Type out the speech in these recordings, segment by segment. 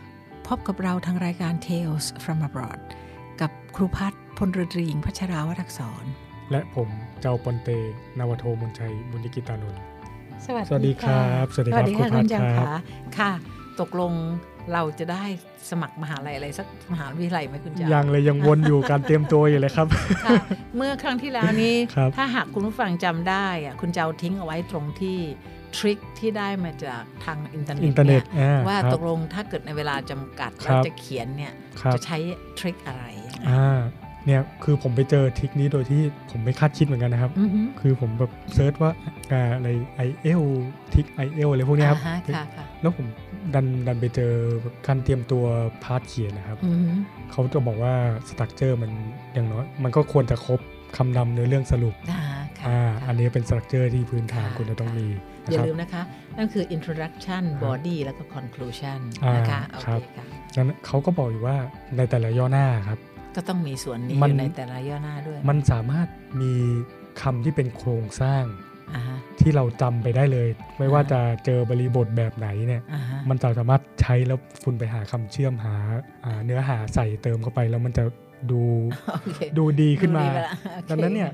พ บกับเราทางรายการ Tales from Abroad กับครูพัฒน์พลเรือตรีหญิงพัชราวรักษร และผมเจ้าปอนเต นาวโทมนชัยบุญกิตานนท์สวัสสวัสดีครับะสวัสดีครับค่ะครูพัฒน์คุณจังครับ ค่ะค่ะตกลง เราจะได้สมัครมหาลัยอะไรสักมหาวิทยาลัยไหมคุณจังยังเลยยังวนอยู่การเตรียมตัวอยู่เลยครับค่ะเมื่อครั้งที่แล้วนี้ครับถ้าหากคุณผู้ฟังจำได้อะคุณจะเอาทิ้งเอาไว้ตรงที่trick ที่ได้มาจากทางอินเทอร์เน็ตอินเทอร์เน็ตเนี่ยอ่าว่าครับตกลงถ้าเกิดในเวลาจำกัดครัเราจะเขียนเนี่ยครับจะใช้ trick อะไรยังไงอ่า เนี่ยคือผมไปเจอ trick นี้โดยที่ผมไม่คาดคิดเหมือนกันนะครับอือฮึคือผมแบบ search ว่าอ่าอะไร IELTS trick IELTS อะไรพวกเนี้ยครับอ่าฮะค่ะค่ะแล้วผมดันดันไปเจอแบบการเตรียมตัว part เขียนนะครับอือฮึเขาจะบอกว่า structure มันอย่างน้อย มันก็ควรจะครบคำนำเนื้อเรื่องสรุปอ่าค่ะอ่าค่ะอันนี้เป็นสตั๊กเจอร์ที่พื้นฐานค่ะคุณจะต้องมีนะอย่าครับลืมนะคะ นั่นคือ introduction ครับ body แล้วก็ conclusion อ่านนะคะโอครัเคบค่ะนั้นเขาก็บอกอยู่ว่าในแต่ละย่อหน้าครับ ก็ต้องมีส่วนนี้มัอนยู่ในแต่ละย่อหน้าด้วย มันสามารถมีคำที่เป็นโครงสร้างอ่าฮะที่เราจำไปได้เลย ไม่ว่าอ่าจะเจอบริบทแบบไหนเนี่ยอ่าฮะมันจะสามารถใช้แล้วคุณไปหาคำเชื่อมหาอ่าเนื้อหาใส่เติมเข้าไปแล้วมันจะดูโอเคดูดีขึ้นมาดูดีไปละโอคดังนั้นเนี่ย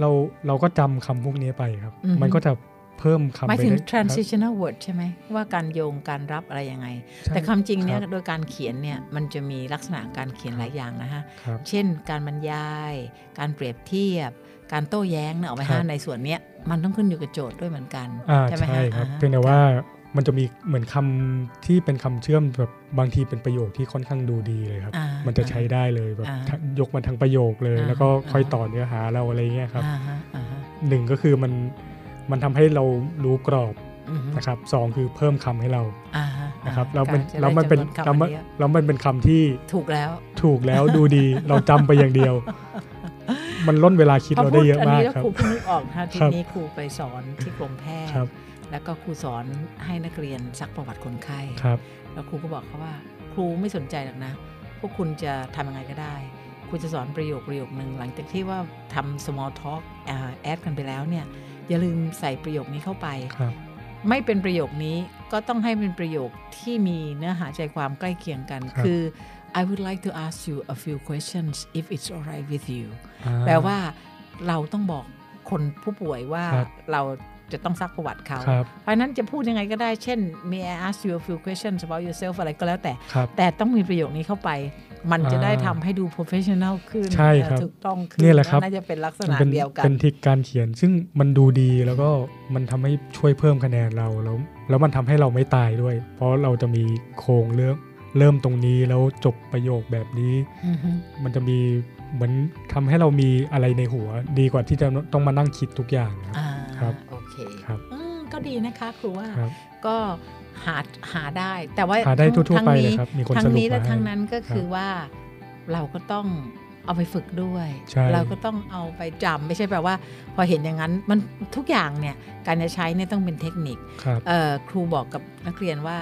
เราเราก็จำคำพวกนี้ไปครับอือฮึมันก็จะเพิ่มคำหมายไปถึงได้ครับ transitional word ใช่ไหมว่าการโยงการรับอะไรยังไงใช่แต่ความจริงเนี่ยครับโดยการเขียนเนี่ยมันจะมีลักษณะการเขียนหลายอย่างนะฮะครับเช่นการบรรยาย การเปรียบเทียบ การโต้แย้งเนี่ยเอาไว้ครัฮะบในส่วนเนี้ยมันต้องขึ้นอยู่กับโจทย์ด้วยเหมือนกันอ่าใช่ไหมใช่ฮะครับอ่าฮะเพียงแต่ว่ามันจะมีเหมือนคำที่เป็นคำเชื่อมแบบบางทีเป็นประโยคที่ค่อนข้างดูดีเลยครับอ่ามันจะใช้ได้เลยแบบอ่าทั้งยกมาทั้งประโยคเลยอ่าแล้วก็ค่อยอ่าต่อเนื้อหาเราอะไรเงี้ยครับอ่าฮะอ่าฮะหนึ่งก็คือมัน มันทำให้เรารู้กรอบอือฮึนะครับสองคือเพิ่มคำให้เราอ่าฮะนะครับอ่าแล้วมันจะได้แล้วมันเป็นจำวแล้วมันคำอัยอะแล้วมันเป็นคำที่ถูกแล้ว ถูกแล้วดูดีเราจำไปอย่างเดียว มันล้นเวลาคิดพอเราพูได้ดเยอะอันมากนี้แล้วครับครูเพิ่งนึกออกนะคะทีครับนี้ครูไปสอนที่กรมแพทครัย์บแล้วก็ครูสอนให้นักเรียนซักประวัติคนไข้ครับ แล้วครูก็บอกเขาว่า ครูไม่สนใจหรอกนะ พวกคุณจะทำยังไงก็ได้ครูจะสอนประโยคประโยคนึงหลังจากที่ว่าทำ small talk แอดกันไปแล้วเนี่ย อย่าลืมใส่ประโยคนี้เข้าไปครับไม่เป็นประโยคนี้ก็ต้องให้เป็นประโยคที่มีเนื้อหาใจความใกล้เคียงกันครับคือ I would like to ask you a few questions if it's alright with you อ่าแปลว่าเราต้องบอกคนผู้ป่วยว่าครับเรา จะต้องซักประวัติเขาครับเพราะฉะนั้นจะพูดยังไงก็ได้เช่น may I ask you a few questions about yourself อะไรก็แล้วแต่ครับแต่ต้องมีประโยคนี้เข้าไป มันจะอ่าได้ทำให้ดู professional ขึ้นใช่ครับถูกต้องขึ้นนี่แหละครับน่าจะเป็นลักษมัณะเป็นเดียวกัน เป็นทริกการเขียนซึ่งมันดูดีแล้วก็มันทำให้ช่วยเพิ่มคะแนนเราแล้วแล้วมันทำให้เราไม่ตายด้วย เพราะเราจะมีโครงเริ่มเริ่มตรงนี้แล้วจบประโยคแบบนี้อือฮึมันจะมีเหมือนทำให้เรามีอะไรในหัว ดีกว่าที่จะต้องมานั่งคิดทุกอย่างครับอ่าครับโอ เคครับอืมก็ดีนะคะครูว่าครับก็หาหาได้ แต่ว่าหาได้ทั้งทั่วๆทั้งไปนี้เลยครับมีคนทั้สงรุปนี้และมาให้ทั้งนั้นก็คือครับว่าเราก็ต้องเอาไปฝึกด้วยใช่เราก็ต้องเอาไปจำไม่ใช่แปลว่า พอเห็นอย่างนั้นมันทุกอย่างเนี่ยการจะใช้เนี่ยต้องเป็นเทคนิคครับเอ่อครูบอกกับนักเรียนว่า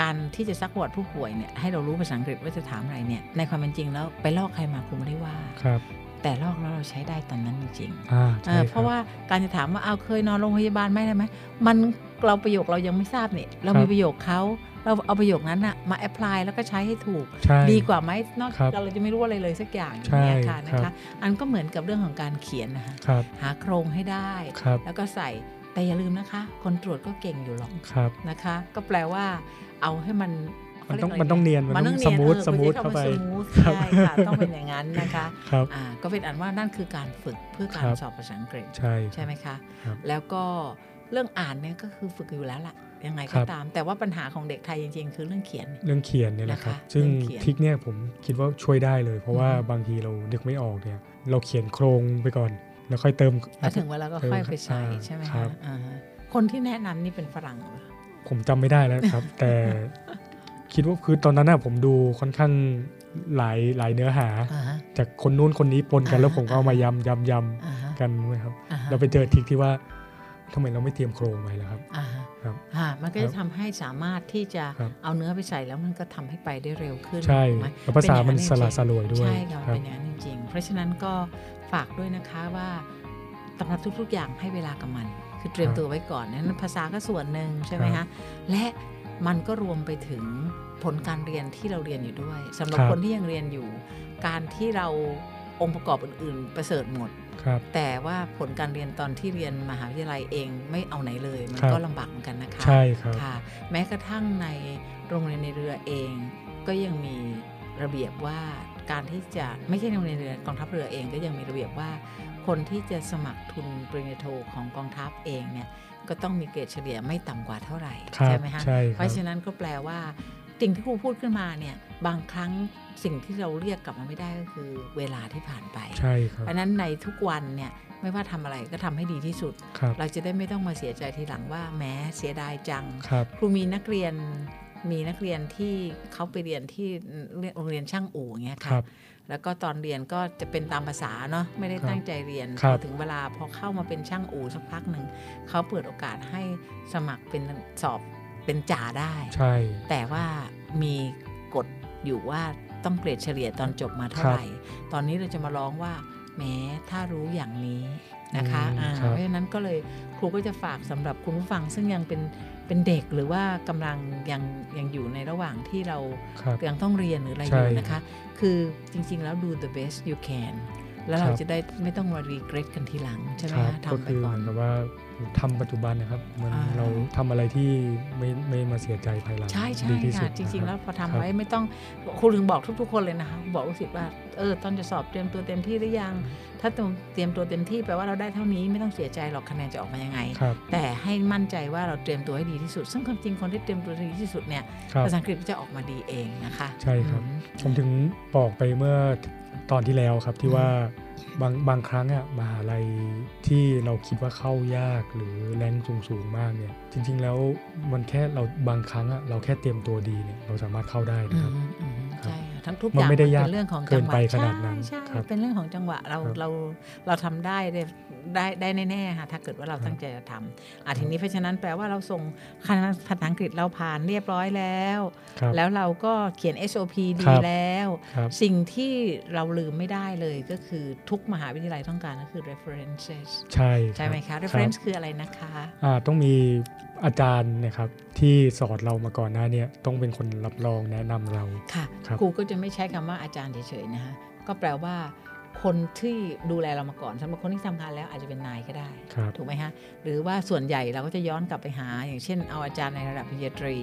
การที่จะซักประวัติผู้ป่วยเนี่ยให้เรารู้ภาษาอังกฤษว่าจะถามอะไรเนี่ยในความเป็นจริงแล้วไปลอกใครมาครูไม่ได้ว่าครับ แต่ลอกแล้วเราใช้ได้ตอนนั้นจริงๆอ่าเอใช่อคบเพราะว่าการจะถามว่าเอาเคยนอนโรงพยาบาลไหมได้ไหมมันเราประโยคเรายังไม่ทราบเนี่ยเราครัมีบประโยคเขาเราเอาประโยคนั้นอะมาแอพพลายแล้วก็ใช้ให้ถูกใช่ดีกว่าไหมนอกครับจากเราจะไม่รู้อะไรเลยสักอย่างอใช่ย่างเงี้ยค่ะนะครัคะบอันก็เหมือนกับเรื่องของการเขียนนะคะครับหาโครงให้ได้ครับแล้วก็ใส่แต่อย่าลืมนะคะ คนตรวจก็เก่งอยู่หรอกครับนะคะ ก็แปลว่าเอาให้มัน มันต้องเขารียกะไรมันต้องเนียนมันมันต้ต้อองงเนียนสมูทออสมูทคุณเข้าไปใช้คำว่ smooth ครับใช่ค่ะต้องเป็นอย่างนั้นนะคะครับอ่าก็เป็นอันว่านั่นคือการฝึกเพื่อการครับสอบภาษาอังกฤษใช่ใช่ไหมคะครับแล้วก็เรื่องอ่านเนี่ยก็คือฝึกอยู่แล้วล่ะยังไงครัก็บตาม แต่ว่าปัญหาของเด็กไทยจริงๆ คือเรื่องเขียน เรื่องเขียนเนี่ยแหละครับนะคะซึ่งเรื่องเขียน trickเนี่ยผมคิดว่าช่วยได้เลย เพราะว่าอืมบางทีเรานึกไม่ออกเนี่ย เราเขียนโครงไปก่อน แล้วค่อยเติมแล้วถึงเวลาก็ค่อยไปใส่อ่าใช่ไหมครัคะบอ่าฮะคนที่แนะนำนี่เป็นฝรั่งเหรอผมจำไม่ได้แล้วครับ แต่ คิดว่าคือตอนนั้นน่ะผมดูค่อนข้างหลายหลายเนื้อหาอ่าฮะจากคนนู้นคนนี้ปนกันอ่าแล้วผมก็เอามายำยำยอ่าฮะำกันด้วยครับอ่าฮะเราไปเจอทริกที่ว่าทำไมเราไม่เตรียมโครงไว้ล่ะครับอ่าฮะครับอ่ามันก็ครัจะบทำให้สามารถที่จะครับเอาเนื้อไปใส่แล้วมันก็ทำให้ไปได้เร็วขึ้นใช่ถูกไหมแล้วภาษามันเป็สอย่งละสลวยด้วยใช่ค่ะครับเป็นอย่างนั้นจริงๆเพราะฉะนั้นก็ฝากด้วยนะคะว่าสำหรับทุก ๆ อย่างให้เวลากับมัน คือเตรียมตัวไว้ก่อนนั้นภาษาก็ส่วนหนึ่งใช่ไหมครัคะบและ มันก็รวมไปถึงผลการเรียนที่เราเรียนอยู่ด้วยสำหรับครับคนที่ยังเรียนอยู่ การที่เราองค์ประกอบอื่น ๆ ประเสริฐหมดครับแต่ว่าผลการเรียนตอนที่เรียนมหาวิทยาลัยเองไม่เอาไหนเลย มันครับก็ลำบากเหมือนกันนะคะ ใช่ครับค่ะ แม้กระทั่งในโรงเรียนในเรือเอง ก็ยังมีระเบียบว่าการที่จะไม่ใช่โรงเรียนเรือกองทัพเรือเองก็ยังมีระเบียบว่า คนที่จะสมัครทุนปริญญาโทของกองทัพเองเนี่ย ก็ต้องมีเกรดเฉลี่ยไม่ต่ำกว่าเท่าไหร่ครับใช่ไหมคะใช่คเพรับราะฉะนั้นก็แปลว่าสิ่งที่ครูพูดขึ้นมาเนี่ยบางครั้งสิ่งที่เราเรียกกลับมาไม่ได้ก็คือเวลาที่ผ่านไปใช่ครับเพราะฉะนั้นในทุกวันเนี่ยไม่ว่าทำอะไรก็ทำให้ดีที่สุดครับเราจะได้ไม่ต้องมาเสียใจทีหลังว่าแม้เสียดายจังครับครูมีนักเรียน มีนักเรียนที่เขาไปเรียนที่โรงเรียนช่างอู่อย่างเงี้ยคค่ะรับแล้วก็ตอนเรียนก็จะเป็นตามภาษาเนาะไม่ได้ครับตั้งใจเรียนครัพบอถึงเวลาพอเข้ามาเป็นช่างอู่สักพักหนึ่งเขาเปิดโอกาสให้สมัครเป็นสอบเป็นจ่าได้ใช่แต่ว่ามีกฎอยู่ว่าต้องเกรดเฉลี่ยตอนจบมาเท่าครับไหร่ ตอนนี้เราจะมาร้องว่าแม้ถ้ารู้อย่างนี้นะคะอืมอ่าครับเพราะฉะนั้นก็เลยครูก็จะฝากสำหรับคุณผู้ฟังซึ่งยังเป็น เป็นเด็กหรือว่ากำลังยังยังอยู่ในระหว่างที่เราครับยังต้องเรียนหรืออะไรอใช่ยู่นะคะ คือจริงๆแล้วดู the best you can แล้วเราครับจะได้ไม่ต้องมา regret กันทีหลังใช่ไหมครับคะก็ทำไปคือก่เหอนมือนกับว่าทำปัจจุบันนะครับมันอ่าเราทำอะไรที่ไม่ไม่มาเสียใจภายหลังใช่ใช่ดีที่สุค่ะดจริง ๆ แล้วพอทำครับไว้ไม่ต้องครูถึงบอกทุก ๆ คนเลยนะคะบอกลูกศิษย์ว่าเออตอนจะสอบเตรียมตัวเต็มที่หรือยัง ถ้าเตรียมตัวเต็มที่แปลว่าเราได้เท่านี้ไม่ต้องเสียใจหรอกคะแนนจะออกมายังไงครับแต่ให้มั่นใจว่าเราเตรียมตัวให้ดีที่สุด ซึ่งความจริงคนที่เตรียมตัวดีที่สุดเนี่ยครับภาษาอังกฤษจะออกมาดีเองนะคะ ใช่ครับอืมผมถึงบอกไปเมื่อตอนที่แล้วครับที่ว่า บางบางครั้งอะมหาลัยที่เราคิดว่าเข้ายากหรือแรงสูงสูงๆมากเนี่ยจริง ๆ แล้วมันแค่เราบางครั้งอะเราแค่เตรียมตัวดีเนี่ยเราสามารถเข้าได้อืนะครับมอืมครับใช่ค่ะทั้งทุกมันอย่างไม่ได้ยากเป็นเรื่องของเกิจันงหวะไปขนาดนั้นใช่ครับใช่เป็นเรื่องของจังหวะเราครับเราเราทำได้ได้ ได้ได้แน่ๆค่ะถ้าเกิดว่าเราครับตั้งใจจะทำอะทีนี้เพราะฉะนั้นแปลว่าเราส่งคณะภาษาอังกฤษเราผ่านเรียบร้อยแล้วครับแล้วเราก็เขียน SOP ดีครับแล้วครับสิ่งที่เราลืมไม่ได้เลยก็คือทุกมหาวิทยาลัยต้องการก็คือ references ใช่ใช่ไหมรัคะบ reference รับคืออะไรนะคะอ่าต้องมีอาจารย์นะครับที่สอนเรามาก่อนหน้าเนี่ยต้องเป็นคนรับรองแนะนำเราค่ะครับครูก็จะไม่ใช้คำว่าอาจารย์เฉยๆนะคะก็แปลว่า คนที่ดูแลเรามาก่อนสำหรับคนที่ทำงานแล้วอาจจะเป็นนายก็ได้ครับถูกไหมฮะ หรือว่าส่วนใหญ่เราก็จะย้อนกลับไปหา อย่างเช่นเอาอาจารย์ในระดับปริญญาตรี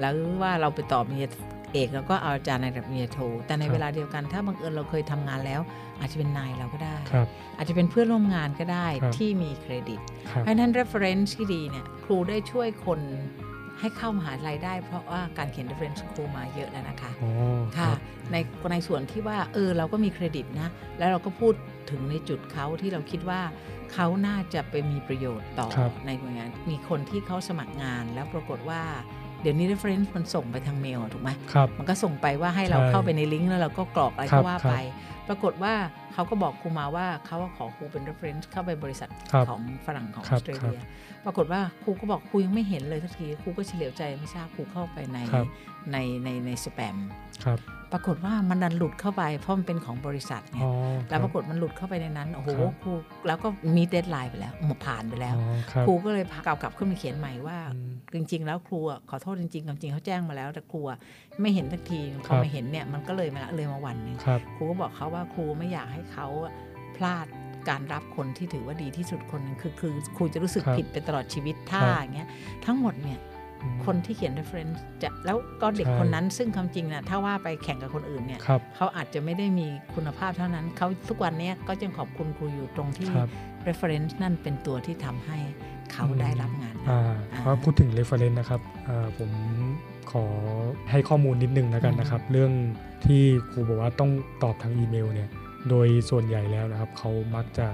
แล้วว่าเราไปต่อปริญญาเอกแล้วก็เอาอาจารย์ในระดับปริญญาโท แต่ในครับเวลาเดียวกันถ้าบังเอิญเราเคยทำงานแล้ว อาจจะเป็นนายเราก็ได้ครับอาจจะเป็นเพื่อนร่วมงานก็ได้ครับที่มีเครดิตครับเพราะฉะนั้น reference ที่ดีเนี่ยครูได้ช่วยคน ให้เข้ามหาลัยได้ เพราะว่าการเขียน reference ครูมาเยอะแล้วนะคะอ๋อค่ะรับในในส่วนที่ว่าเออเราก็มีเครดิตนะ แล้วเราก็พูดถึงในจุดเขาที่เราคิดว่าเขาน่าจะไปมีประโยชน์ต่อครับในหน่วยงาน มีคนที่เขาสมัครงานแล้วปรากฏว่า ดี๋ยวนี้ reference มันส่งไปทางเมลอะถูกไหมครับมันก็ส่งไปว่าให้เราใช่เข้าไปในลิงก์แล้วเราก็กรอกอะไรครัก็บว่าครับไป ปรากฏว่าเขาก็บอกครูมาว่าเขาว่าขอครูเป็น reference เข้าไปบริษัทครับของฝรั่งของอครัอบสเตรครัเลีบยปรากฏว่าครูก็บอกครูยังไม่เห็นเลยสักทีครูก็เฉลียวใจไม่ทราบครูเข้าไปในครับในในในสแปมครับ ปรากฏว่ามันดันหลุดเข้าไปเพราะมันเป็นของบริษัทไงอ๋อแล้วครับรากฏมันหลุดเข้าไปในนั้นโอ้โหครับครูแล้วก็มี deadline ไปแล้วหมดผ่านไปแล้วอ๋อครับครูก็เลยพากลับกลับขึ้นมาเขียนใหม่ว่าอืมจริง ๆ แล้วครูอะขอโทษจริงๆความจริงเขาแจ้งมาแล้วแต่ครูอะไม่เห็นสักทีพครัอบมาเห็นเนี่ยมันก็เลยมาเลยมาวันหนึงครับครูก็บอกเขาว่าครูไม่อยากให้เขาอะพลาดการรับคนที่ถือว่าดีที่สุดคนหนึ่งคือคือครูจะรู้สึกครับผิดไปตลอดชีวิตถ้าครับอย่างเงี้ยทั้งหมดเนี่ยอืม คนที่เขียน reference จะแล้วก็เด็กใช่คนนั้นซึ่งความจริงนะถ้าว่าไปแข่งกับคนอื่นเนี่ยครับเขาอาจจะไม่ได้มีคุณภาพเท่านั้นเขาทุกวันเนี้ยก็ยังขอบคุณครูอยู่ตรงที่ครับ reference นั่นเป็นตัวที่ทำให้เขาอืมได้รับงานนั้นอ่าอ่าเพราะพูดถึง reference นะครับอ่าผมขอให้ข้อมูลนิดนึงแล้วกันนะครับ เรื่องที่ครูบอกว่าต้องตอบทางอีเมลเนี่ยโดยส่วนใหญ่แล้วนะครับเขามักจะ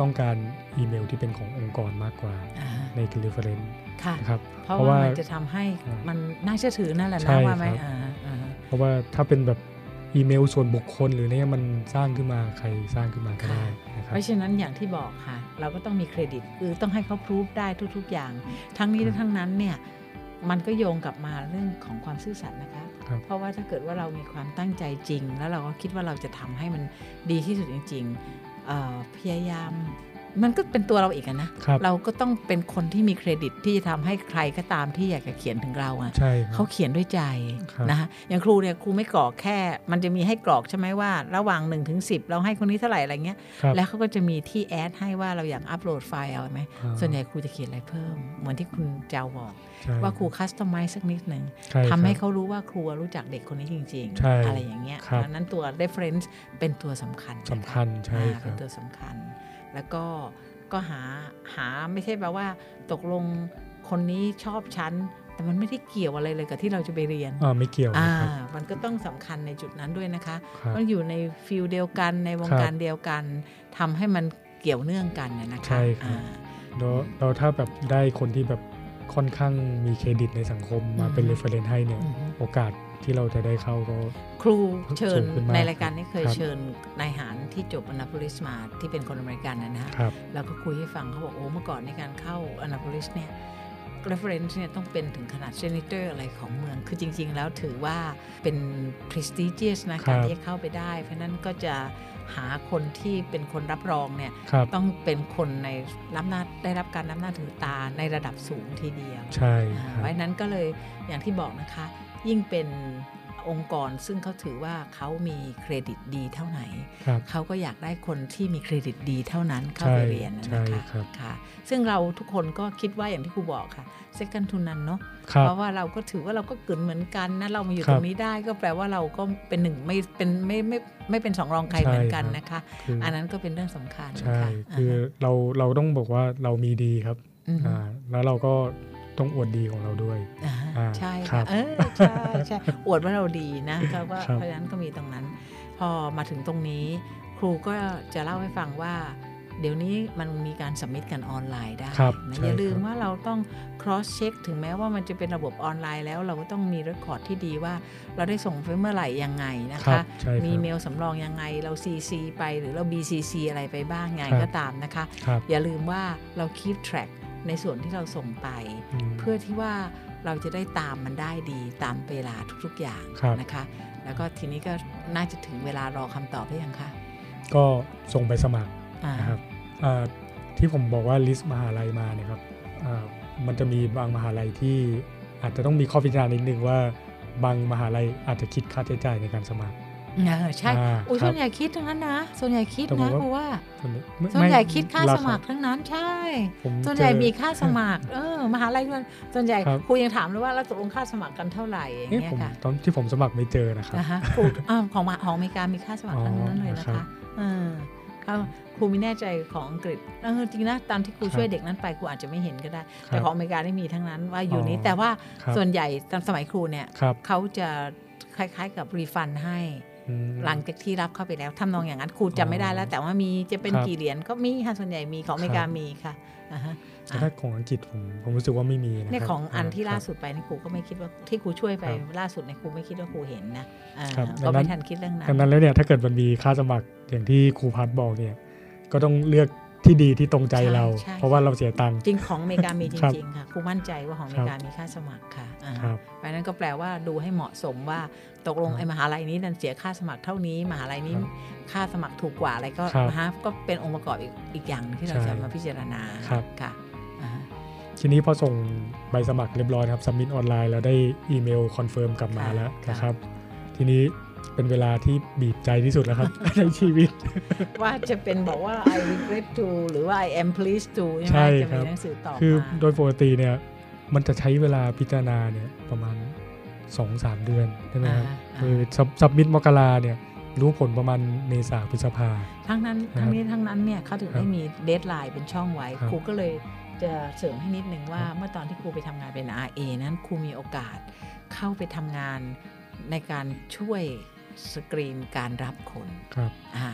ต้องการอีเมลที่เป็นขององค์กรมากกว่าอ่าใน reference ค่ะ นะครับเพราะเพราะว่าว่ามันจะทำให้อ่ามัมันน่าเชื่อถือนั่นแหละใช่นะว่าไหมครับอ่าอ่าเพราะว่าถ้าเป็นแบบอีเมลส่วนบุคคลหรือเนี่ยมันสร้างขึ้นมาใครสร้างขึ้นมาก็ได้นะครับเพราะฉะนั้นอย่างที่บอกค่ะ เราก็ต้องมีเครดิตคือต้องให้เขาพรูฟได้ทุก ๆ อย่าง ทั้งนี้และทั้งนั้นเนี่ยมันก็โยงกลับมาเรื่องของความซื่อสัตย์นะคะครับเพราะว่าถ้าเกิดว่าเรามีความตั้งใจจริง แล้วเราก็คิดว่าเราจะทำให้มันดีที่สุดจริงๆเอ่อพยายาม มันก็เป็นตัวเราอีกอะนะครับเราก็ต้องเป็นคนที่มีเครดิตที่จะทำให้ใครก็ตามที่อยากจะเขียนถึงเราอะใช่คเขารับเขียนด้วยใจครับนะคะอย่างครูเนี่ยครูไม่กรอกแค่ มันจะมีให้กรอกใช่ไหมว่า ระหว่าง1นถึงสิเราให้คนนี้เท่าไหร่อะไรเงี้ยครับแล้วเขาก็จะมีที่แอดให้ว่าเราอยากอัปโหลดไฟล์เอาไหมอ่าส่วนใหญ่ครูจะเขียนอะไรเพิ่ม เหมือนที่คุณเจ้าบอกใช่ว่าครูคัสตอมไมซ์สักนิดหนึ่งช่ทำให้ครับเขารู้ว่าครูรู้จักเด็กคนนี้จริงใช่ๆอะไรอย่างเงี้ยครับดังนั้นตัว reference เป็นตัวสำคัญนะะสำคัญใช่อ่าคเป็รันบตัวสำคัญ แล้วก็ก็หาหาไม่ใช่แปลว่าตกลงคนนี้ชอบฉันแต่มันไม่ได้เกี่ยวอะไรเลยกับที่เราจะไปเรียนอ่าไม่เกี่ยวอ่านะครับมันก็ต้องสำคัญในจุดนั้นด้วยนะคะครับต้องอยู่ใน field เดียวกันในวงครับการเดียวกันทำให้มันเกี่ยวเนื่องกันนะนะคะใช่ครับอ่าแล้วแล้วถ้าแบบได้คนที่แบบ ค่อนข้างมีเครดิตในสังคมมาเป็นอือฮึ reference ให้เนี่ยอือฮึโอกาสที่เราจะได้เข้าก็ ครูเชิญสูงขึ้นมากในรายการนี้เคยครับเชิญนายทหารที่จบ Annapolis มาที่เป็นคนอเมริกันนะนะฮะครับแล้วก็คุยให้ฟังเขาบอกโอ้เมื่อก่อนในการเข้าอนาโพลิสเนี่ย reference เนี่ยต้องเป็นถึงขนาด senator อะไรของเมือง คือจริง ๆ แล้วถือว่าเป็น prestigious นะครัการบที่จะเข้าไปได้ เพราะฉะนั้นก็จะหาคนที่เป็นคนรับรองเนี่ยครับต้องเป็นคนในรับหน้าได้รับการนับหน้าถือตาในระดับสูงทีเดียว ใช่อ่าครับไว้นั้นก็เลยอย่างที่บอกนะคะ ยิ่งเป็น องค์กร ซึ่งเขาถือว่าเขามีเครดิตดีเท่าไหนครับเขาก็อยากได้คนที่มีเครดิตดีเท่านั้นเข้าใช่ไปเรียนนะใช่คะครับค่ะ ซึ่งเราทุกคนก็คิดว่าอย่างที่ครูบอกค่ะ second to none เนาะครับเพราะว่าเราก็ถือว่าเราก็เกินเหมือนกันนะเรามาอยู่ครัตบรงนี้ได้ก็แปลว่าเราก็เป็นหนึ่งไม่เป็นไม่ไม่ไม่เป็นสองรองใครใช่เหมือนกันครับนะคะคืออันนั้นก็เป็นเรื่องสำคัญใช่ค่ะคือเราเราต้องบอกว่าเรามีดีครับอือฮึอ่าแล้วเราก็ ต้องอวดดีของเราด้วยอ่าอ่าใช่ครัค่ะบเออใช่ใช่อวดว่าเราดีนะก็ว่าครับเพราะฉะนั้นก็มีตรงนั้น พอมาถึงตรงนี้ ครูก็จะเล่าให้ฟังว่า เดี๋ยวนี้มันมีการสมิธกันออนไลน์ได้ครับนะใช่อย่าลืมครับว่าเราต้อง cross check ถึงแม้ว่ามันจะเป็นระบบออนไลน์แล้วเราก็ต้องมี r e ค o r d ที่ดีว่า เราได้ส่งไปเมื่อไหร่ยังไงนะครัคะบใช่ครับมีเมลสำรองยังไงเรา CC ไปหรือเรา BCC อะไรไปบ้างไงครับก็ตามนะคะครับอย่าลืมว่าเรา keep track ในส่วนที่เราส่งไปมเพื่อที่ว่าเราจะได้ตามมันได้ดีตามเวลาทุกๆอย่างครับนะคะ แล้วก็ทีนี้ก็น่าจะถึงเวลารอคำตอบหรือยังคะก็ส่งไปสมัครอ่านะครับอ่าที่ผมบอกว่าลิสต์มหาลัยมาเนี่ยครับอ่ามันจะมีบางมหาลัยที่อาจจะต้องมีข้อพิจารณานิดนึงว่าบางมหาลัยอาจจะคิดค่าใช้จ่ายในการสมัคร เออใช่อ่าอุ้ยครับส่วนใหญ่คิดทั้งนั้นนะ ส่วนใหญ่คิดแต่ผมนะว่าเพราะว่า ส่วนไม่ส่วนใหญ่ไม่คิดค่าราสมัครทั้งนั้นใช่ผมส่วนใหญ่เจอมีค่าสมัคร เออมหาลัยมันส่วนใหญ่ครับครูยังถามเลยว่าเราตกลงค่าสมัครกันเท่าไหร่อย่างเอ๊ะเงี้ยผมค่ะตอนที่ผมสมัครไม่เจอนะครับนะฮะครูอ้าวของมาของอเมริกามีค่าสมัครทั้งนั้นเลยนะครัคะบเออเขาครูไม่แน่ใจของอังกฤษเออจริงนะตามที่ครูครับช่วยเด็กนั้นไปครูอาจจะไม่เห็นก็ได้ครับแต่ของอเมริกาได้มีทั้งนั้นว่าอยู่นี้อ๋อแต่ว่าครับส่วนใหญ่ตอนสมัยครูเนี่ยครับเขาจะคล้ายๆกับรีฟันให้อืม หลังจากที่รับเข้าไปแล้วทำนองอย่างนั้นครูจำไม่ได้แล้ว แต่ว่ามีจะเป็นครับกี่เหรียญก็มีค่ะส่วนใหญ่มีของอเมริกาครับมีค่ะอ่าฮะแต่ถ้าของอังกฤษผมผมรู้สึกว่าไม่มีนะเนี่ยครับของอันที่ครับล่าสุดไปนี่ครูก็ไม่คิดว่าที่ครูช่วยไปครับล่าสุดเนี่ยครูไม่คิดว่าครูเห็นนะอ่าครับก็ดังนั้ไม่นทันคิดเรื่องนั้ดังนนั้นแล้วเนี่ยถ้าเกิดมันมีค่าสมัครอย่างที่ครูพัฒน์บอกเนี่ยก็ต้องเลือก ที่ดีที่ตรงใจเราใช่เพราะว่าเราเสียตังค์จริงของอเมริกามีจครับริงๆค่ะครูมั่นใจว่าของอเมริกามีค่าสมัครค่ะอ่าครับเพราะฉะนั้นก็แปลว่าดูให้เหมาะสมว่าตกลงครับไอ้มหาลัยนี้นันเสียค่าสมัครเท่านี้มหาลัยนี้ครับค่าสมัครถูกกว่าอะไรก็ครับนะฮะก็เป็นองค์ประกอบอีกอีกอย่างหนึ่งที่เราใช่จะมาพิจารณาครับค่ะอ่าฮะทีนี้พอส่งใบสมัครเรียบร้อยครับสมิ t ออนไลน์แล้วได้อีเมล confirm กลับมาแล้วนะครับ ทีนี้ เป็นเวลาที่บีบใจที่สุดแล้วครับ ในชีวิต ว่าจะเป็นบอกว่า I regret to หรือว่า I am pleased to ใช่ไหใช่ครับจะมีหนังสือตอบคือมาโดยปกติเนี่ย มันจะใช้เวลาพิจารณาเนี่ยประมาณ2-3เดือนใช่ไหมครับอ่าคือ submit มกราเนี่ยรู้ผลประมาณเมษาพฤษภา ทั้งนั้นครับทั้งนี้ทั้งนั้นเนี่ยเขาถึงครับได้มี deadline เป็นช่องไว้ครับครูก็เลยจะเสริมให้นิดนึงว่าครับเมื่อตอนที่ครูไปทำงานเป็น RA นั้นครูมีโอกาสเข้าไปทำงานในการช่วย สกรีนการรับคนครับอ่า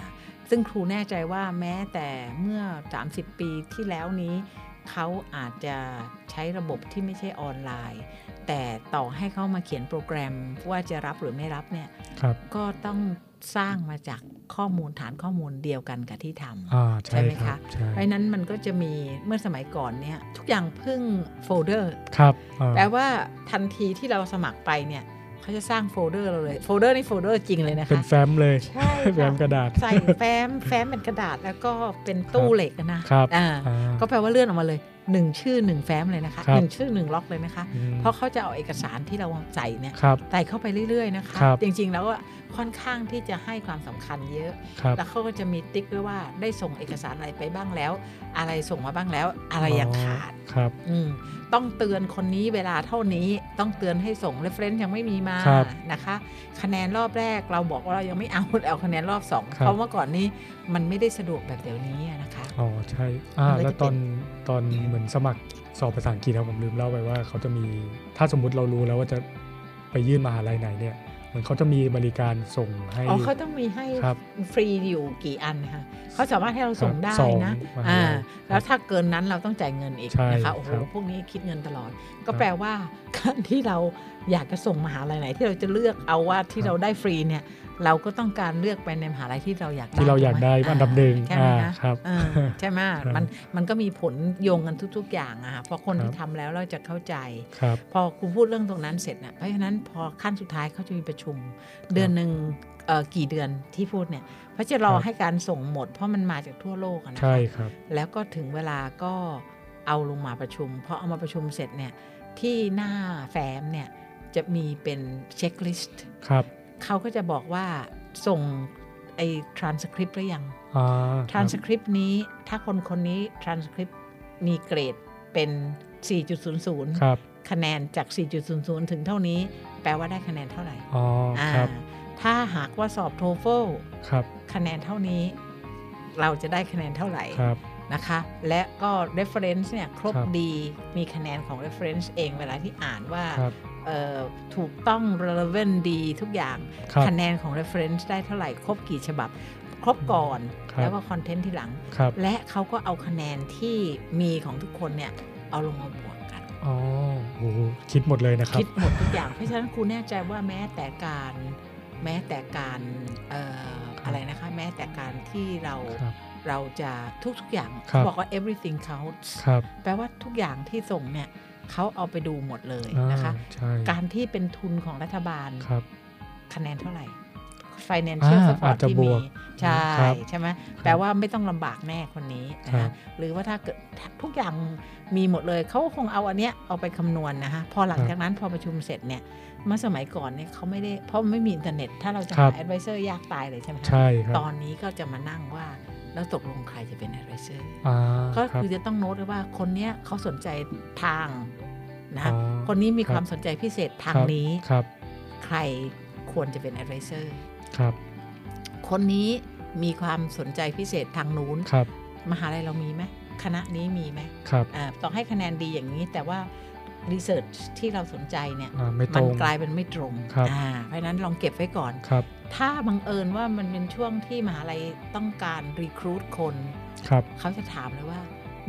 ซึ่งครูแน่ใจว่าแม้แต่เมื่อ 30 ปีที่แล้วนี้เขาอาจจะใช้ระบบที่ไม่ใช่ออนไลน์ แต่ต่อให้เขามาเขียนโปรแกรมว่าจะรับหรือไม่รับเนี่ยครับก็ต้องสร้างมาจากข้อมูลฐานข้อมูลเดียวกันกับที่ทำอ่าใช่ใช่ไหมครับคะใช่เพราะฉะนั้นมันก็จะมีเมื่อสมัยก่อนเนี่ยทุกอย่างพึ่งโฟลเดอร์ครับอ่าแปลว่าทันทีที่เราสมัครไปเนี่ย เขาจะสร้างโฟลเดอร์เราเลยโฟลเดอร์นี่โฟลเดอร์จริงเลยนะเป็นคะแฟ้มเลยใช่แฟ้มค่ะกระดาษใส่แฟ้มแฟ้มเป็นกระดาษแล้วก็เป็นตู้เหล็กอะนะครับอ่าอ่าก็แปลว่าเลื่อนออกมาเลย หนึ่งชื่อหนึ่งแฟ้มเลยนะคะครับหนึ่งชื่อหนึ่งล็อกเลยนะคะอืมเพราะเขาจะเอาเอกสารที่เราใส่เนี่ยครับใส่เข้าไปเรื่อยๆนะคะครับจริงๆแล้วอะค่อนข้างที่จะให้ความสำคัญเยอะครับแล้วเขาก็จะมีติ๊กด้วยว่าได้ส่งเอกสารอะไรไปบ้างแล้ว อะไรส่งมาบ้างแล้ว อะไรยังขาดครับอืมต้องเตือนคนนี้เวลาเท่านี้ต้องเตือนให้ส่ง reference ยังไม่มีมาครับนะคะ คะแนนรอบแรกเราบอกว่าเรายังไม่เอาเอาคะแนนรอบสองครับเพราะเมื่อก่อนนี้มันไม่ได้สะดวกแบบเดี๋ยวนี้อะนะคะอ๋อใช่อ่ามันก็จะแล้วตอนเป็นตอนเหมือนสมัครสอบภาษาอังกฤษครับผมลืมเล่าไปว่าเขาจะมีถ้าสมมุติเรารู้แล้วว่าจะไปยื่นมหาลัยไหนเนี่ยเหมือนเขาจะมีบริการส่งให้อ๋อเขาต้องมีให้ครับฟรีอยู่กี่อันนะคะเขาสามารถให้เราส่งได้สองนะมหาลัยอ่าครับแล้วถ้าเกินนั้นเราต้องจ่ายเงินอีกใช่นะคะโอ้โหครับพวกนี้คิดเงินตลอด ก็ครับแปลว่าการที่เราอยากจะส่งมหาลัยไหน ที่เราจะเลือกเอาว่าที่ครับเราได้ฟรีเนี่ย เราก็ต้องการเลือกไปในมหาลัยที่เราอยากได้ที่เราอยากได้ถูหมอันดับหนึ่งใช่ไหมอ่าคะครับเออใช่ไหมครับมันมันก็มีผลโยงกันทุก ๆ อย่างอะค่ะเพราะคนครับที่ทำแล้วเราจะเข้าใจครับพอครูพูดเรื่องตรงนั้นเสร็จนะเพราะฉะนั้นพอขั้นสุดท้ายเขาจะมีประชุม เดือนหนึ่งเอ่อกี่เดือนที่พูดเนี่ยเพราะจะรอครับให้การส่งหมด เพราะมันมาจากทั่วโลกอะนะคะใช่ครับ แล้วก็ถึงเวลาก็เอาลงมาประชุมพอเอามาประชุมเสร็จเนี่ยที่หน้าแฟ้มเนี่ย จะมีเป็น checklist ครับเขาก็จะบอกว่าส่งไอ้ทรานสคริปต์หรือยังอ่าทรานสคริปต์นี้ถ้าคนคนนี้ทรานสคริปต์มีเกรดเป็น 4.00ครับคะแนนจาก 4.00 ถึงเท่านี้ แปลว่าได้คะแนนเท่าไหร่อ๋อครับอ่าถ้าหากว่าสอบ TOEFL ครับคะแนนเท่านี้ เราจะได้คะแนนเท่าไหร่ครับนะคะ และก็ reference เนี่ยครบครับดีมีคะแนนของ reference เองเวลาที่อ่านว่าครับเอ่อ ถูกต้อง relevant ดีทุกอย่างครับคะแนนของ reference ได้เท่าไหร่ ครบกี่ฉบับ ครบก่อนครับแล้วก็ content ที่หลังครับและเขาก็เอาคะแนนที่มีของทุกคนเนี่ย เอาลงมาบวกกันอ๋อโหคิดหมดเลยนะครับ คิดหมดทุกอย่าง เพราะฉะนั้นครูแน่ใจว่าแม้แต่การแม้แต่การเอ่อครับอะไรนะคะ แม้แต่การที่เราครับเราจะทุกๆอย่างครับเขาบอกว่า everything counts ครับแปลว่าทุกอย่างที่ส่งเนี่ย เขาเอาไปดูหมดเลยนะคะอ่าใช่การที่เป็นทุนของรัฐบาลครับคะแนนเท่าไหร่ financial อ่า support อาจจะที่บมีวกใช่ครับใช่ไหมแปลว่าไม่ต้องลำบากแน่คนนี้นะครัคะบหรือว่าถ้าเกิดทุกอย่างมีหมดเลย เขาก็คงเอาอันเนี้ยเอาไปคำนวณนะคะพอหลังจากนั้นพอประชุมเสร็จเนี่ยเมื่อสมัยก่อนเนี่ยเขาไม่ได้เพราะไม่มีอินเทอร์เน็ต ถ้าเราจะครัหาบ advisor ยากตายเลยใช่ไหมคะใช่ครับตอนนี้ก็จะมานั่งว่า แล้วตกลงใครจะเป็น advisor อ่าก็รับคือจะต้องโน้ตไว้ว่าคนเนี้ยเขาสนใจทางนะอ๋คะอคนนี้มีครับความสนใจพิเศษทางครับนี้ครับใครควรจะเป็น advisor ครับ คนนี้มีความสนใจพิเศษทางนู้นครับ มหาลัยเรามีไหมคณะนี้มีไหมครับอ่าต้องให้คะแนนดีอย่างนี้แต่ว่ารีเสิร์ชที่เราสนใจเนี่ยอ่าไม่ตมัรนงกลายเป็นไม่ตรงครับอ่าเพราะฉะนั้นลองเก็บไว้ก่อนครับ ถ้าบังเอิญว่ามันเป็นช่วงที่มหาลัยต้องการรีครูดคนครับเขาจะถามเลยว่า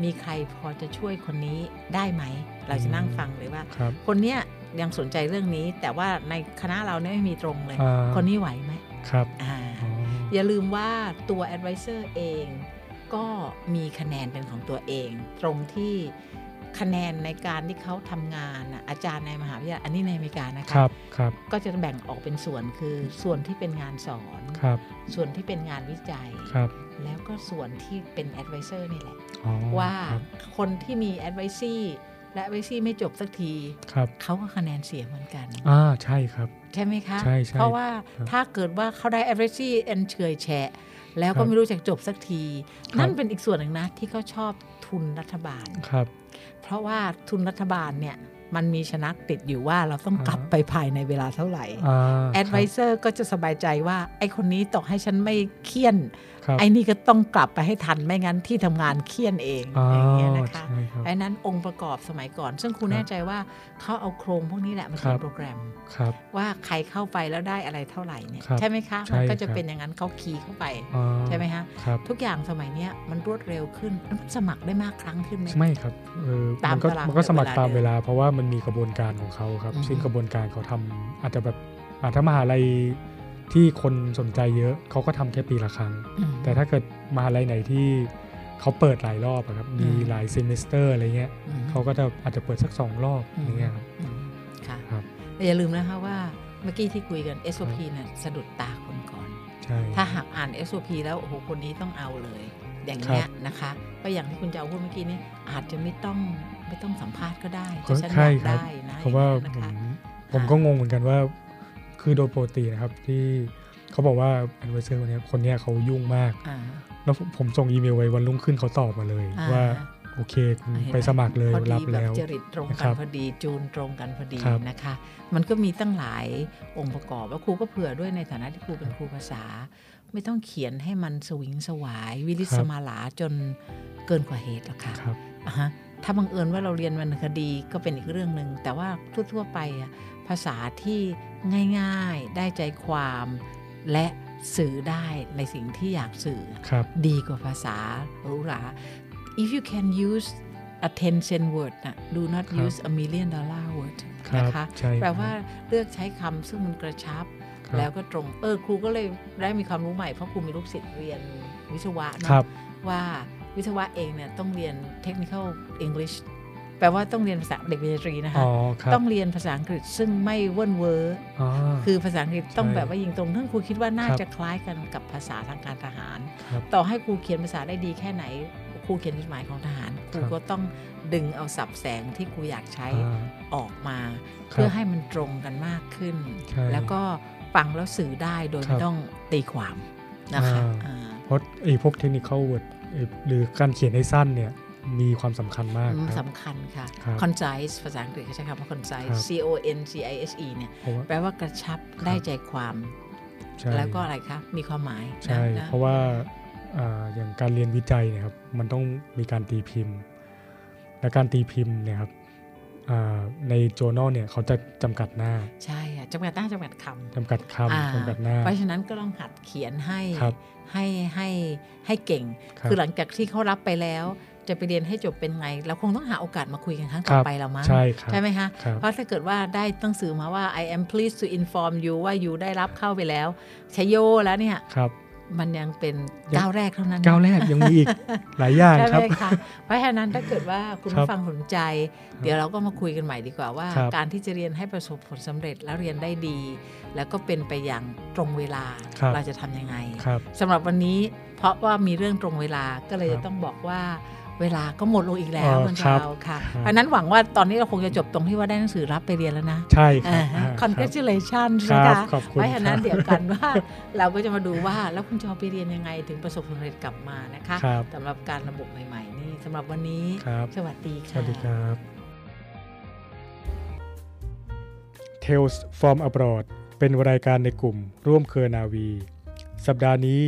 มีใครพอจะช่วยคนนี้ได้ไหม เราจะนั่งฟังเลยว่าครับคนเนี้ยยังสนใจเรื่องนี้ แต่ว่าในคณะเราเนี่ยไม่มีตรงเลยอ่าคนนี้ไหวไหมครับอ่าอ๋ออย่าลืมว่าตัว advisor เอง ก็มีคะแนนเป็นของตัวเอง ตรงที่ คะแนนในการที่เขาทำงานน่ะอาจารย์ในมหาวิทยาลัยอันนี้ในอเมริกานะคคะรับครับก็จะแบ่งออกเป็นส่วนคือส่วนที่เป็นงานสอนครับส่วนที่เป็นงานวิจัยครับแล้วก็ส่วนที่เป็น advisor นี่แหละอ๋อว่าครับคนที่มี advisor และ advisor ไม่จบสักทีครับเขาก็คะแนนเสียเหมือนกันอ่าใช่ครับ ใช่ไหมคะ ใช่ใช่เพราะว่าครับถ้าเกิดว่าเขาได้ advisor อันเฉยแฉะ แล้วครัก็บไม่รู้จักจบสักทีครับนั่นเป็นอีกส่วนหนึ่งนะ ที่เขาชอบทุนรัฐบาลครับ เพราะว่าทุนรัฐบาลเนี่ยมันมีชนักติดอยู่ว่าเราต้องกลับอ่าไปภายในเวลาเท่าไหร่อ่า advisor ก็จะสบายใจว่า ไอ้คนนี้ต่อให้ฉันไม่เคี่ยนครับไอ้นี่ก็ต้องกลับไปให้ทันไม่งั้นที่ทำงานเคี่ยนเองอ๋ออย่างเงี้ยนะคะใช่ครับไอ้นั้นองค์ประกอบสมัยก่อน ซึ่งครูครับแน่ใจว่าเขาเอาโครงพวกนี้แหละมาครัเขียบนโปรแกรมครับว่าใครเข้าไปแล้วได้อะไรเท่าไหร่เนี่ยครับใช่ไหมคะใช่มันก็จะครับเป็นอย่างนั้นเขาคีย์เข้าไปอ๋อใช่ไหมฮะครับทุกอย่างสมัยเนี้ยมันรวดเร็วขึ้นแล้วมันสมัครได้มากครั้งขึ้นไหมไม่ครับเออตามมันก็ตารางมันก็สมัครเวลาตามเดิมเวลา เพราะว่ามันมีกระบวนการของเขาครับอือฮึซึ่งกระบวนการเขาทำอาจจะแบบอาถ้ามหาลัย ที่คนสนใจเยอะเขาก็ทำแค่ปีละครั้งอืมแต่ถ้าเกิดมหาลัยไหนที่เขาเปิดหลายรอบอะครับมีอืมหลาย semester อะไรเงี้ยอืมเขาก็จะอาจจะเปิดสักสองรอบอืมอย่างเงี้ยครับอืมค่ะครับแต่อย่าลืมนะคะว่าเมื่อกี้ที่คุยกัน SOP เนี่ยสะดุดตาคนก่อนใช่ถ้าหากอ่าน SOP แล้วโอ้โหคนนี้ต้องเอาเลย อย่างเงี้ยนะคะก็อย่างที่คุณจะเอาพูดเมื่อกี้นี้อาจจะไม่ต้องไม่ต้องสัมภาษณ์ก็ได้แต่ฉันอใช่ยากครับได้นะเพราะว่าอย่งผงี้ยมนะคะผมก็งงเหมือนกันว่า คือโดยปกตินะครับที่เขาบอกว่า advisor คนเนี้ยคนเนี้ยเขายุ่งมากอ่าแล้วผมผมส่งอีเมลไปวันรุ่งขึ้นเขาตอบมาเลยอ่าว่าโอเคคุณเห็นหไปสมัครเลยพอดีรับแบแล้บวจริตตรงคกัรันบพอดีจูนตรงกันพอดีครับนะคะ มันก็มีตั้งหลายองค์ประกอบแล้วครูก็เผื่อด้วยในฐานะที่ครูเป็นครูภาษา ไม่ต้องเขียนให้มันสวิงสวาย วิลิสมาลาจนเกินกว่าเหตุหรอกค่ะครับอะฮะ ถ้าบังเอิญว่าเราเรียนวรรณคดีก็เป็นอีกเรื่องหนึ่งแต่ว่าทั่วๆไปอะภาษาที่ง่ายๆได้ใจความและสื่อได้ในสิ่งที่อยากสื่อครับดีกว่าภาษาหรูหรา if you can use a 10 cent word นะ do not ครับ use a million dollar word ครับนะคะใช่แปลครับว่าเลือกใช้คำซึ่งมันกระชับครับ แล้วก็ตรงเออครูก็เลยได้มีความรู้ใหม่ เพราะครูมีลูกศิษย์เรียนวิศวะคเนาะรับว่า วิศวะเองเนี่ยต้องเรียน technical English แปลว่าต้องเรียนภาษาเด็กปริญญาตรีนะคะอ๋อครับต้องเรียนภาษาอังกฤษซึ่งไม่เว่นเวอร์อ๋อคือภาษาอังกฤษต้องใช่แบบว่ายิงตรงซึ่งครูคิดว่าน่าครับจะคล้ายกันกับภาษาทางการทหารครับต่อให้ครูเขียนภาษาได้ดีแค่ไหนครูเขียนจดหมายของทหารครูครับก็ต้องดึงเอาศัพท์แสงที่ครูอยากใช้อ่าออกมาครับเพื่อให้มันตรงกันมากขึ้นใช่แล้วก็ฟังแล้วสื่อได้โดยครัไม่ต้องตีความ นะคะอ่าอ่าเพราะไอ้พวก technical word หรือการเขียนให้สั้นเนี่ยมีความสำคัญมากอืมครับสำคัญค่ะครับ concise ภาษาอังกฤษเขาใช้คำว่า concise ครับ c o n c i s e เนี่ยเพราะว่าแปลว่ากระชับได้ใจความใช่แล้วก็อะไรคะมีความหมายใช่นะเพราะว่าอ่าอย่างการเรียนวิจัยเนี่ยครับมันต้องมีการตีพิมพ์ และการตีพิมพ์เนี่ยครับ อ่าใน journal เนี่ยเขาจะจำกัดหน้า ใช่อะจำกัดหน้าจำกัดคำจำกัดอ่าคำจำกัดหน้า เพราะฉะนั้นก็ต้องหัดเขียนให้ครับให้ให้ให้เก่งครับคือหลังจากที่เขารับไปแล้วจะไปเรียนให้จบเป็นไง เราคงต้องหาโอกาสมาคุยกันครั้งต่อไปแล้วมั้งใช่ครับใช่ไหมคะครับเพราะถ้าเกิดว่าได้ตั้งสื่อมาว่า I am pleased to inform you ว่า you ได้รับเข้าไปแล้วใช้โยแล้วเนี่ยครับ มันยังเป็นยังก้าวแรกเท่านั้นนะก้าวแรกยังมีอีกหลายอย่างใช่ครับไหมคะเพราะฉะนั้นถ้าเกิดว่าคุณครับผู้ฟังสนใจ เดี๋ยวเราก็มาคุยกันใหม่ดีกว่าว่าครับการที่จะเรียนให้ประสบผลสำเร็จแล้วเรียนได้ดี แล้วก็เป็นไปอย่างตรงเวลาครับเราจะทำยังไงครับสำหรับวันนี้เพราะว่ามีเรื่องตรงเวลาก็เลยครัจะบต้องบอกว่า เวลาก็หมดลงอีกแล้วอ๋อคุณครับเจ้าค่ะครับเพราะฉะนั้นหวังว่าตอนนี้เราคงจะจบตรงที่ว่าได้หนังสือรับไปเรียนแล้วนะ ใช่ครับอ่าฮะอ่าครับ congratulations ครันะบคะขอบคุณเพราะฉะนั้นครับเดี๋ยวกันว่าเราก็จะมาดูว่าแล้วคุณจะเอาไปเรียนยังไงถึงประสบความสำเร็จกลับมานะคะครับสำหรับการระบบใหม่ ๆ นี่สำหรับวันนี้ครับสวัสดีสค่ะวัสดีครับ Tales from Abroad เป็นรายการในกลุ่มร่วมเครือนาวี สัปดาห์นี้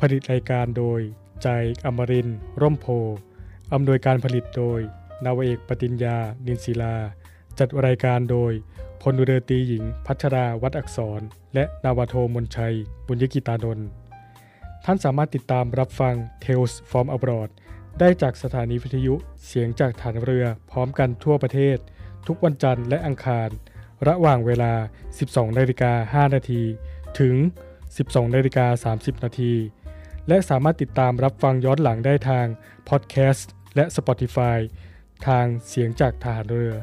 ผลิตรายการโดยใจอมรินทร์ร่มโพธิ์ อำนวยการผลิตโดย นาวเอกปติญญา นินศิลา จัดรายการโดยพลเรือตีหญิง พัชราวัดอักษร และนาวโทมนชัย บุญยกิตานนท์ท่านสามารถติดตามรับฟัง Tales from Abroad ได้จากสถานีวิทยุเสียงจากฐานเรือพร้อมกันทั่วประเทศ ทุกวันจันทร์และอังคาร ระหว่างเวลา 12นาฬิกา5นาทีถึง 12นาฬิกา30นาทีและสามารถติดตามรับฟังย้อนหลังได้ทางพอดแคสต์ และ Spotify ทางเสียงจากฐานเรือ